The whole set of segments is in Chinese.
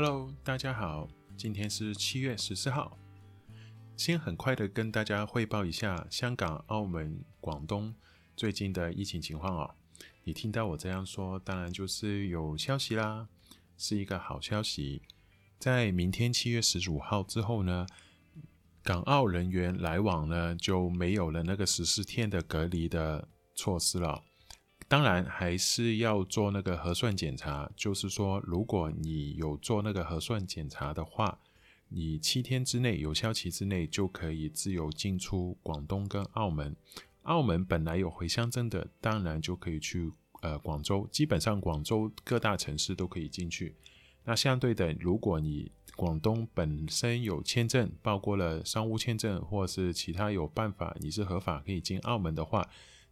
Hello，大家好，今天是七月十四号。先很快的跟大家汇报一下香港、澳门、广东最近的疫情情况哦。你听到我这样说，当然就是有消息啦，是一个好消息。在明天七月十五号之后呢，港澳人员来往呢就没有了那个十四天的隔离的措施了。当然还是要做那个核酸检查，就是说，如果你有做那个核酸检查的话，你七天之内有效期之内就可以自由进出广东跟澳门。澳门本来有回乡证的，当然就可以去呃广州，基本上广州各大城市都可以进去。那相对的，如果你广东本身有签证，包括了商务签证或是其他有办法，你是合法可以进澳门的话。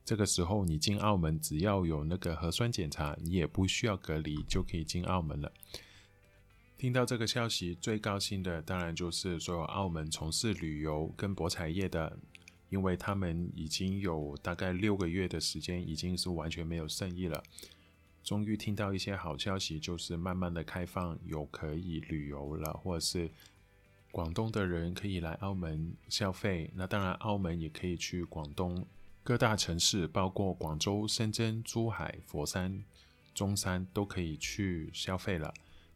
这个时候你进澳门，只要有那个核酸检查，你也不需要隔离，就可以进澳门了。听到这个消息，最高兴的当然就是所有澳门从事旅游跟博彩业的，因为他们已经有大概六个月的时间，已经是完全没有生意了。终于听到一些好消息，就是慢慢的开放，有可以旅游了，或者是广东的人可以来澳门消费。那当然，澳门也可以去广东。各大城市，包括广州、深圳、珠海、佛山、中山，都可以去消费了。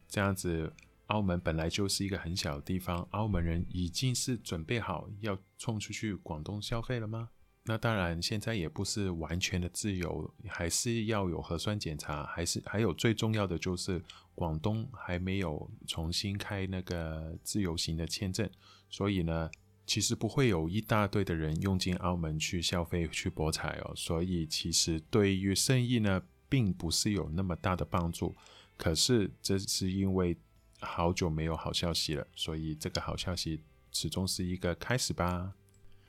这样子，澳门本来就是一个很小的地方，澳门人已经是准备好要冲出去广东消费了吗？那当然，现在也不是完全的自由，还是要有核酸检查，还是还有最重要的就是广东还没有重新开那个自由行的签证，所以呢。其实不会有一大堆的人涌进澳门去消费、去博彩哦，所以其实对于生意呢，并不是有那么大的帮助。可是这是因为好久没有好消息了，所以这个好消息始终是一个开始吧。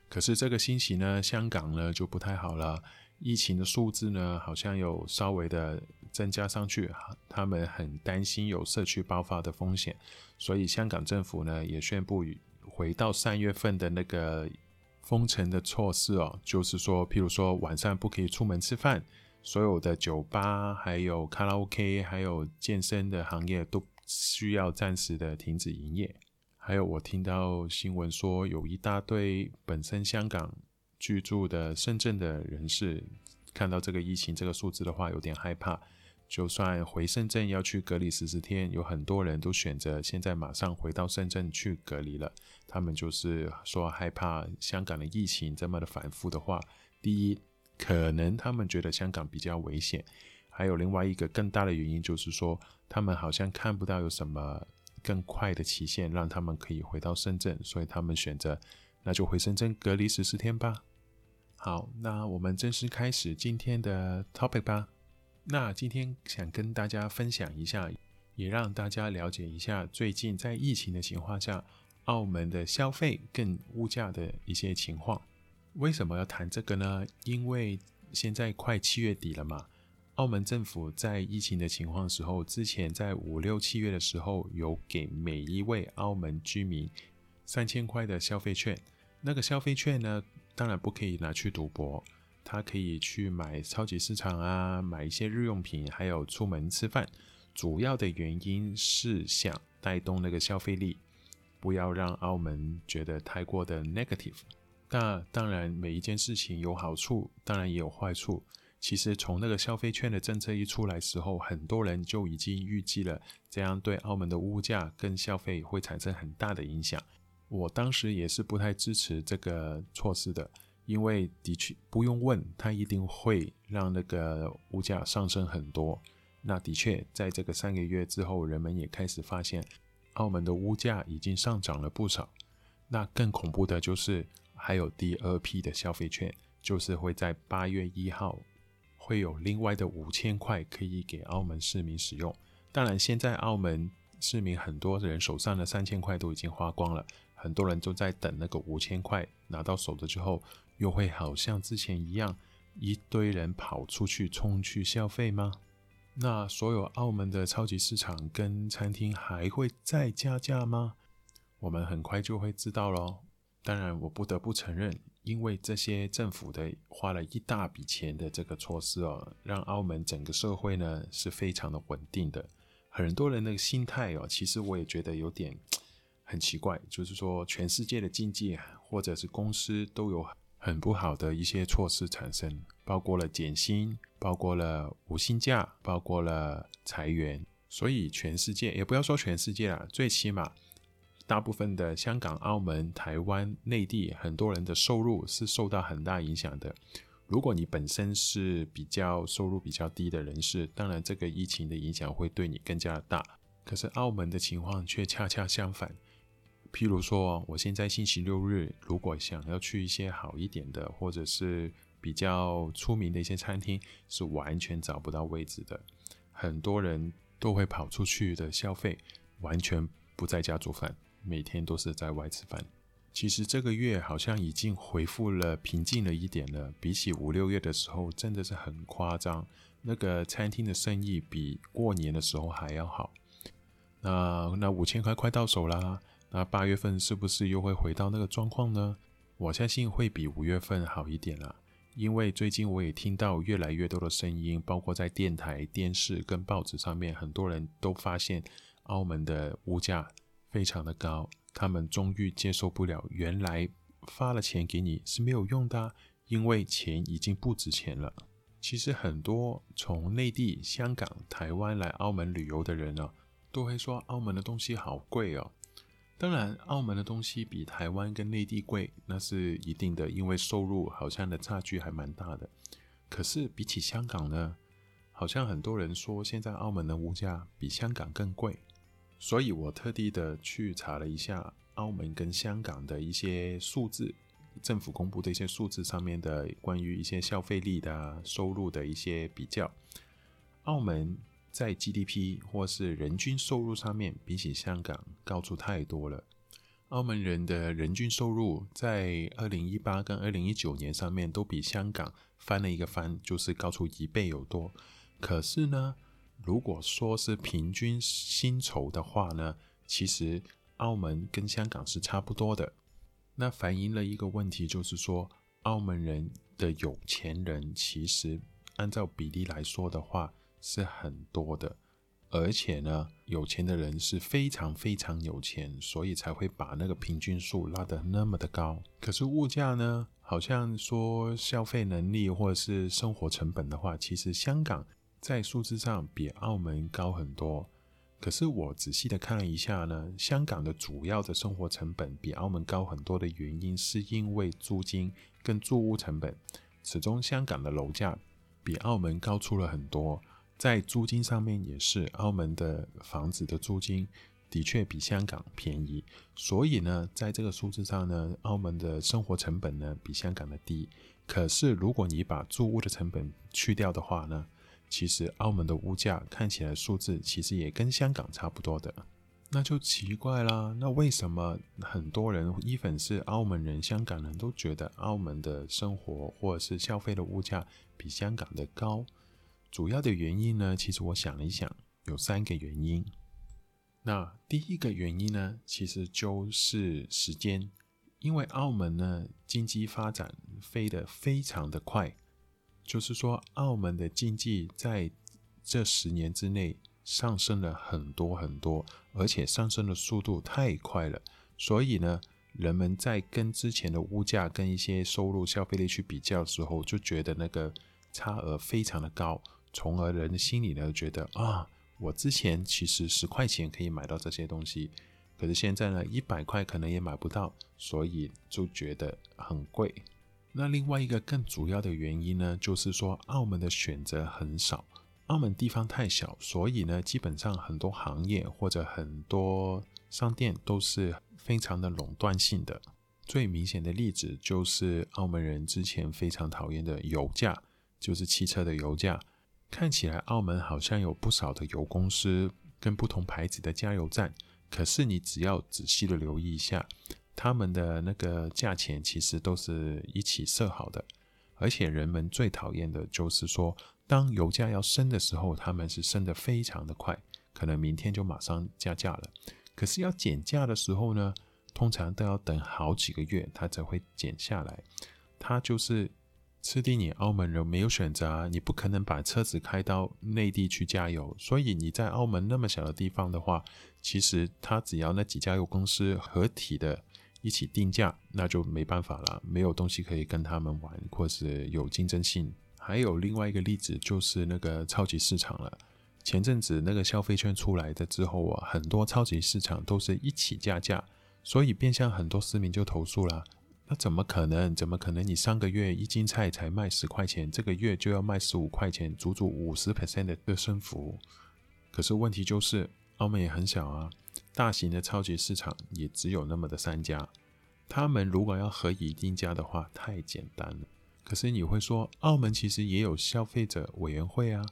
可是这个星期呢，香港呢就不太好了，疫情的数字呢好像有稍微的增加上去，他们很担心有社区爆发的风险，所以香港政府呢也宣布与。回到三月份的那个封城的措施哦，就是说，譬如说晚上不可以出门吃饭，所有的酒吧、还有卡拉 OK、还有健身的行业都需要暂时的停止营业。还有，我听到新闻说，有一大堆本身香港居住的深圳的人士，看到这个疫情这个数字的话，有点害怕。就算回深圳要去隔离十四天，有很多人都选择现在马上回到深圳去隔离了。他们就是说害怕香港的疫情这么的反复的话，第一，可能他们觉得香港比较危险；还有另外一个更大的原因就是说，他们好像看不到有什么更快的期限让他们可以回到深圳，所以他们选择那就回深圳隔离十四天吧。好，那我们正式开始今天的 topic 吧。那今天想跟大家分享一下，也让大家了解一下最近在疫情的情况下，澳门的消费跟物价的一些情况。为什么要谈这个呢？因为现在快七月底了嘛，澳门政府在疫情的情况时候，之前在五六七月的时候，有给每一位澳门居民三千块的消费券。那个消费券呢，当然不可以拿去赌博。他可以去买超级市场啊，买一些日用品，还有出门吃饭。主要的原因是想带动那个消费力，不要让澳门觉得太过的 negative。那当然，每一件事情有好处，当然也有坏处。其实从那个消费券的政策一出来时候，很多人就已经预计了这样对澳门的物价跟消费会产生很大的影响。我当时也是不太支持这个措施的。因为的确不用问，它一定会让那个物价上升很多。那的确，在这个三个月之后，人们也开始发现，澳门的物价已经上涨了不少。那更恐怖的就是，还有第二批的消费券，就是会在八月一号会有另外的五千块可以给澳门市民使用。当然，现在澳门市民很多人手上的三千块都已经花光了，很多人都在等那个五千块拿到手的之后。又会好像之前一样，一堆人跑出去冲去消费吗？那所有澳门的超级市场跟餐厅还会再加价吗？我们很快就会知道喽。当然，我不得不承认，因为这些政府的花了一大笔钱的这个措施哦，让澳门整个社会呢是非常的稳定的。很多人的心态哦，其实我也觉得有点 很奇怪，就是说全世界的经济或者是公司都有很不好的一些措施产生，包括了减薪，包括了无薪假，包括了裁员，所以全世界也不要说全世界了，最起码大部分的香港、澳门、台湾、内地很多人的收入是受到很大影响的。如果你本身是比较收入比较低的人士，当然这个疫情的影响会对你更加大。可是澳门的情况却恰恰相反。譬如说，我现在星期六日如果想要去一些好一点的，或者是比较出名的一些餐厅，是完全找不到位置的。很多人都会跑出去的消费，完全不在家煮饭，每天都是在外吃饭。其实这个月好像已经恢复了平静了一点了，比起五六月的时候，真的是很夸张。那个餐厅的生意比过年的时候还要好。那那五千块快到手啦，那八月份是不是又会回到那个状况呢？我相信会比五月份好一点啦，因为最近我也听到越来越多的声音，包括在电台、电视跟报纸上面，很多人都发现澳门的物价非常的高。他们终于接受不了，原来发了钱给你是没有用的，因为钱已经不值钱了。其实很多从内地、香港、台湾来澳门旅游的人呢，都会说澳门的东西好贵哦。当然，澳门的东西比台湾跟内地贵，那是一定的，因为收入好像的差距还蛮大的。可是比起香港呢，好像很多人说现在澳门的物价比香港更贵。所以我特地的去查了一下澳门跟香港的一些数字，政府公布的一些数字上面的关于一些消费力的收入的一些比较。澳门在 GDP 或是人均收入上面比起香港高出太多了。澳门人的人均收入在二零一八跟二零一九年上面都比香港翻了一个番，就是高出一倍有多。可是呢，如果说是平均薪酬的话呢，其实澳门跟香港是差不多的。那反映了一个问题，就是说澳门人的有钱人其实按照比例来说的话是很多的，而且呢，有钱的人是非常非常有钱，所以才会把那个平均数拉得那么的高。可是物价呢，好像说消费能力或者是生活成本的话，其实香港。在数字上比澳门高很多，可是我仔细的看了一下呢，香港的主要的生活成本比澳门高很多的原因，是因为租金跟住屋成本。始终香港的楼价比澳门高出了很多，在租金上面也是，澳门的房子的租金的确比香港便宜，所以呢，在这个数字上呢，澳门的生活成本呢比香港的低。可是如果你把住屋的成本去掉的话呢，其实澳门的物价看起来数字其实也跟香港差不多的，那就奇怪啦。那为什么很多人一粉丝澳门人、香港人都觉得澳门的生活或者是消费的物价比香港的高？主要的原因呢，其实我想了一想，有三个原因。那第一个原因呢，其实就是时间，因为澳门呢经济发展飞得非常的快。就是说，澳门的经济在这十年之内上升了很多很多，而且上升的速度太快了。所以呢，人们在跟之前的物价跟一些收入消费力去比较的时候，就觉得那个差额非常的高，从而人的心里呢觉得啊，我之前其实十块钱可以买到这些东西，可是现在呢一百块可能也买不到，所以就觉得很贵。那另外一个更主要的原因呢，就是说澳门的选择很少，澳门地方太小，所以呢，基本上很多行业或者很多商店都是非常的垄断性的。最明显的例子就是澳门人之前非常讨厌的油价，就是汽车的油价。看起来澳门好像有不少的油公司跟不同牌子的加油站，可是你只要仔细的留意一下。他们的那个价钱其实都是一起设好的，而且人们最讨厌的就是说，当油价要升的时候，他们是升得非常的快，可能明天就马上加价了。可是要减价的时候呢，通常都要等好几个月，它才会减下来。它就是吃定你澳门人没有选择啊，你不可能把车子开到内地去加油，所以你在澳门那么小的地方的话，其实他只要那几家油公司合体的一起定价，那就没办法了，没有东西可以跟他们玩，或是有竞争性。还有另外一个例子就是那个超级市场了，前阵子那个消费券出来的之后啊，很多超级市场都是一起加价，所以变相很多市民就投诉了。那怎么可能？怎么可能？你上个月一斤菜才卖十块钱，这个月就要卖十五块钱，足足五十 percent 的的升幅。可是问题就是，澳门也很小啊，大型的超级市场也只有那么的三家，他们如果要合议定价的话，太简单了。可是你会说，澳门其实也有消费者委员会啊，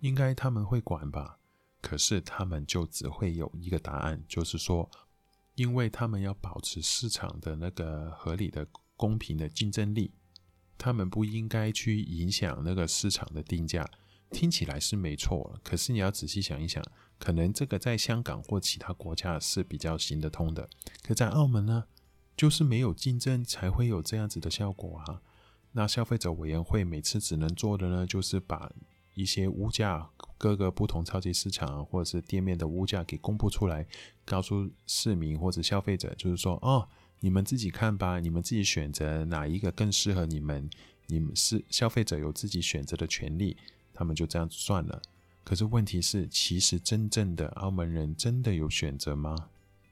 应该他们会管吧？可是他们就只会有一个答案，就是说。因为他们要保持市场的那个合理的、公平的竞争力，他们不应该去影响那个市场的定价。听起来是没错，可是你要仔细想一想，可能这个在香港或其他国家是比较行得通的，可在澳门呢，就是没有竞争才会有这样子的效果啊。那消费者委员会每次只能做的呢，就是把一些物价。各个不同超级市场或者是店面的物价给公布出来，告诉市民或者消费者，就是说，哦，你们自己看吧，你们自己选择哪一个更适合你们，你们是消费者有自己选择的权利，他们就这样算了。可是问题是，其实真正的澳门人真的有选择吗？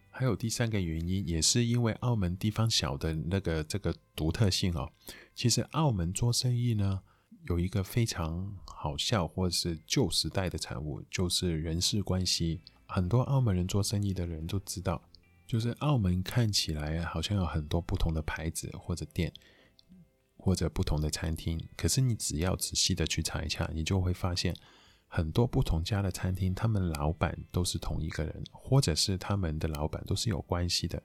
还有第三个原因，也是因为澳门地方小的那个这个独特性哦。其实澳门做生意呢。有一个非常好笑或者是旧时代的产物，就是人事关系。很多澳门人做生意的人都知道，就是澳门看起来好像有很多不同的牌子或者店，或者不同的餐厅。可是你只要仔细的去查一下，你就会发现很多不同家的餐厅，他们老板都是同一个人，或者是他们的老板都是有关系的。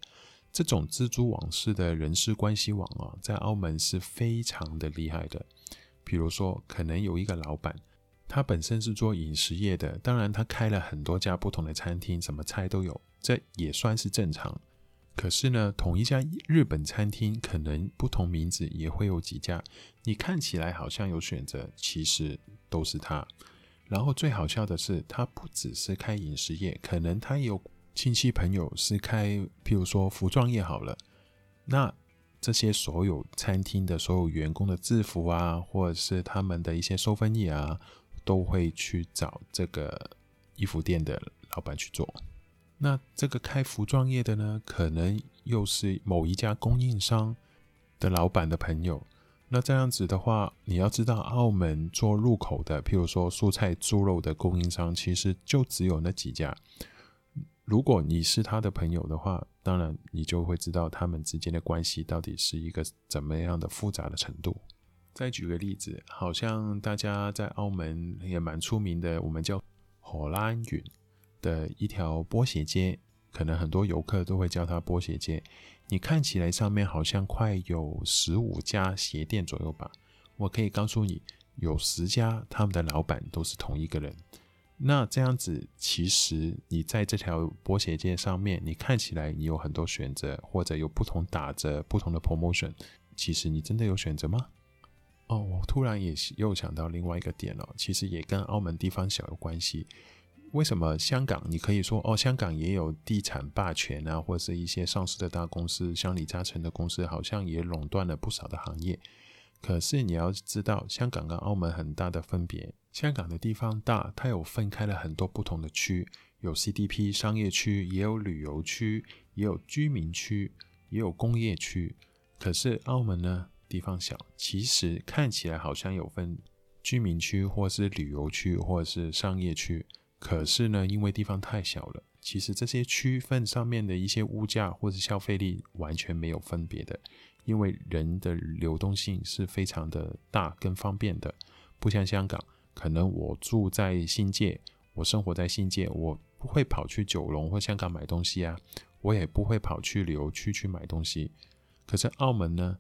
这种蜘蛛网式的人事关系网啊，在澳门是非常的厉害的。比如说，可能有一个老板，他本身是做饮食业的，当然他开了很多家不同的餐厅，什么菜都有，这也算是正常。可是呢，同一家日本餐厅，可能不同名字也会有几家，你看起来好像有选择，其实都是他。然后最好笑的是，他不只是开饮食业，可能他有亲戚朋友是开，譬如说服装业好了，那。这些所有餐厅的所有员工的制服啊，或者是他们的一些收分业啊，都会去找这个衣服店的老板去做。那这个开服装业的呢，可能又是某一家供应商的老板的朋友。那这样子的话，你要知道，澳门做入口的，譬如说蔬菜、猪肉的供应商，其实就只有那几家。如果你是他的朋友的话，当然你就会知道他们之间的关系到底是一个怎么样的复杂的程度。再举个例子，好像大家在澳门也蛮出名的，我们叫荷兰云的一条波鞋街，可能很多游客都会叫它波鞋街。你看起来上面好像快有十五家鞋店左右吧？我可以告诉你，有十家他们的老板都是同一个人。那这样子，其实你在这条波鞋街上面，你看起来你有很多选择，或者有不同打折、不同的 promotion，其实你真的有选择吗？哦，我突然也又想到另外一个点了，其实也跟澳门地方小有关系。为什么香港你可以说哦，香港也有地产霸权啊，或者是一些上市的大公司，像李嘉诚的公司，好像也垄断了不少的行业。可是你要知道，香港跟澳门很大的分别。香港的地方大，它有分开了很多不同的区，有 CDP 商业区，也有旅游区，也有居民区，也有工业区。可是澳门呢，地方小，其实看起来好像有分居民区，或是旅游区，或是商业区。可是呢，因为地方太小了，其实这些区分上面的一些物价或是消费力完全没有分别的。因为人的流动性是非常的大跟方便的，不像香港，可能我住在新界，我生活在新界，我不会跑去九龙或香港买东西啊，我也不会跑去旅游区去买东西。可是澳门呢，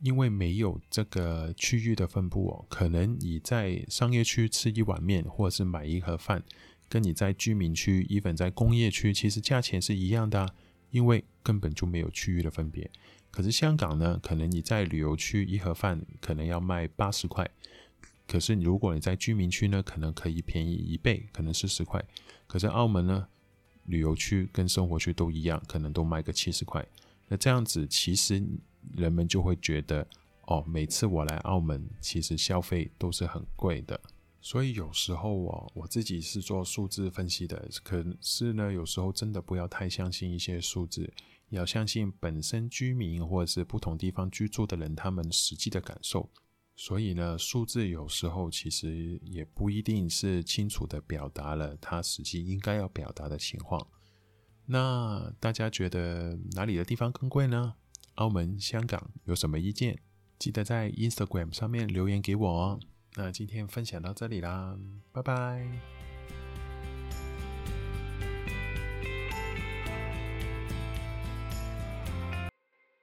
因为没有这个区域的分布哦，可能你在商业区吃一碗面或者是买一盒饭，跟你在居民区、even 在工业区，其实价钱是一样的啊，因为根本就没有区域的分别。可是香港呢，可能你在旅游区一盒饭可能要卖八十块，可是如果你在居民区呢，可能可以便宜一倍，可能是十块。可是澳门呢，旅游区跟生活区都一样，可能都卖个七十块。那这样子，其实人们就会觉得，哦，每次我来澳门，其实消费都是很贵的。所以有时候我，我自己是做数字分析的，可是呢，有时候真的不要太相信一些数字。要相信本身居民或者是不同地方居住的人，他们实际的感受。所以呢，数字有时候其实也不一定是清楚的表达了他实际应该要表达的情况。那大家觉得哪里的地方更贵呢？澳门、香港有什么意见？记得在 Instagram 上面留言给我哦。那今天分享到这里啦，拜拜。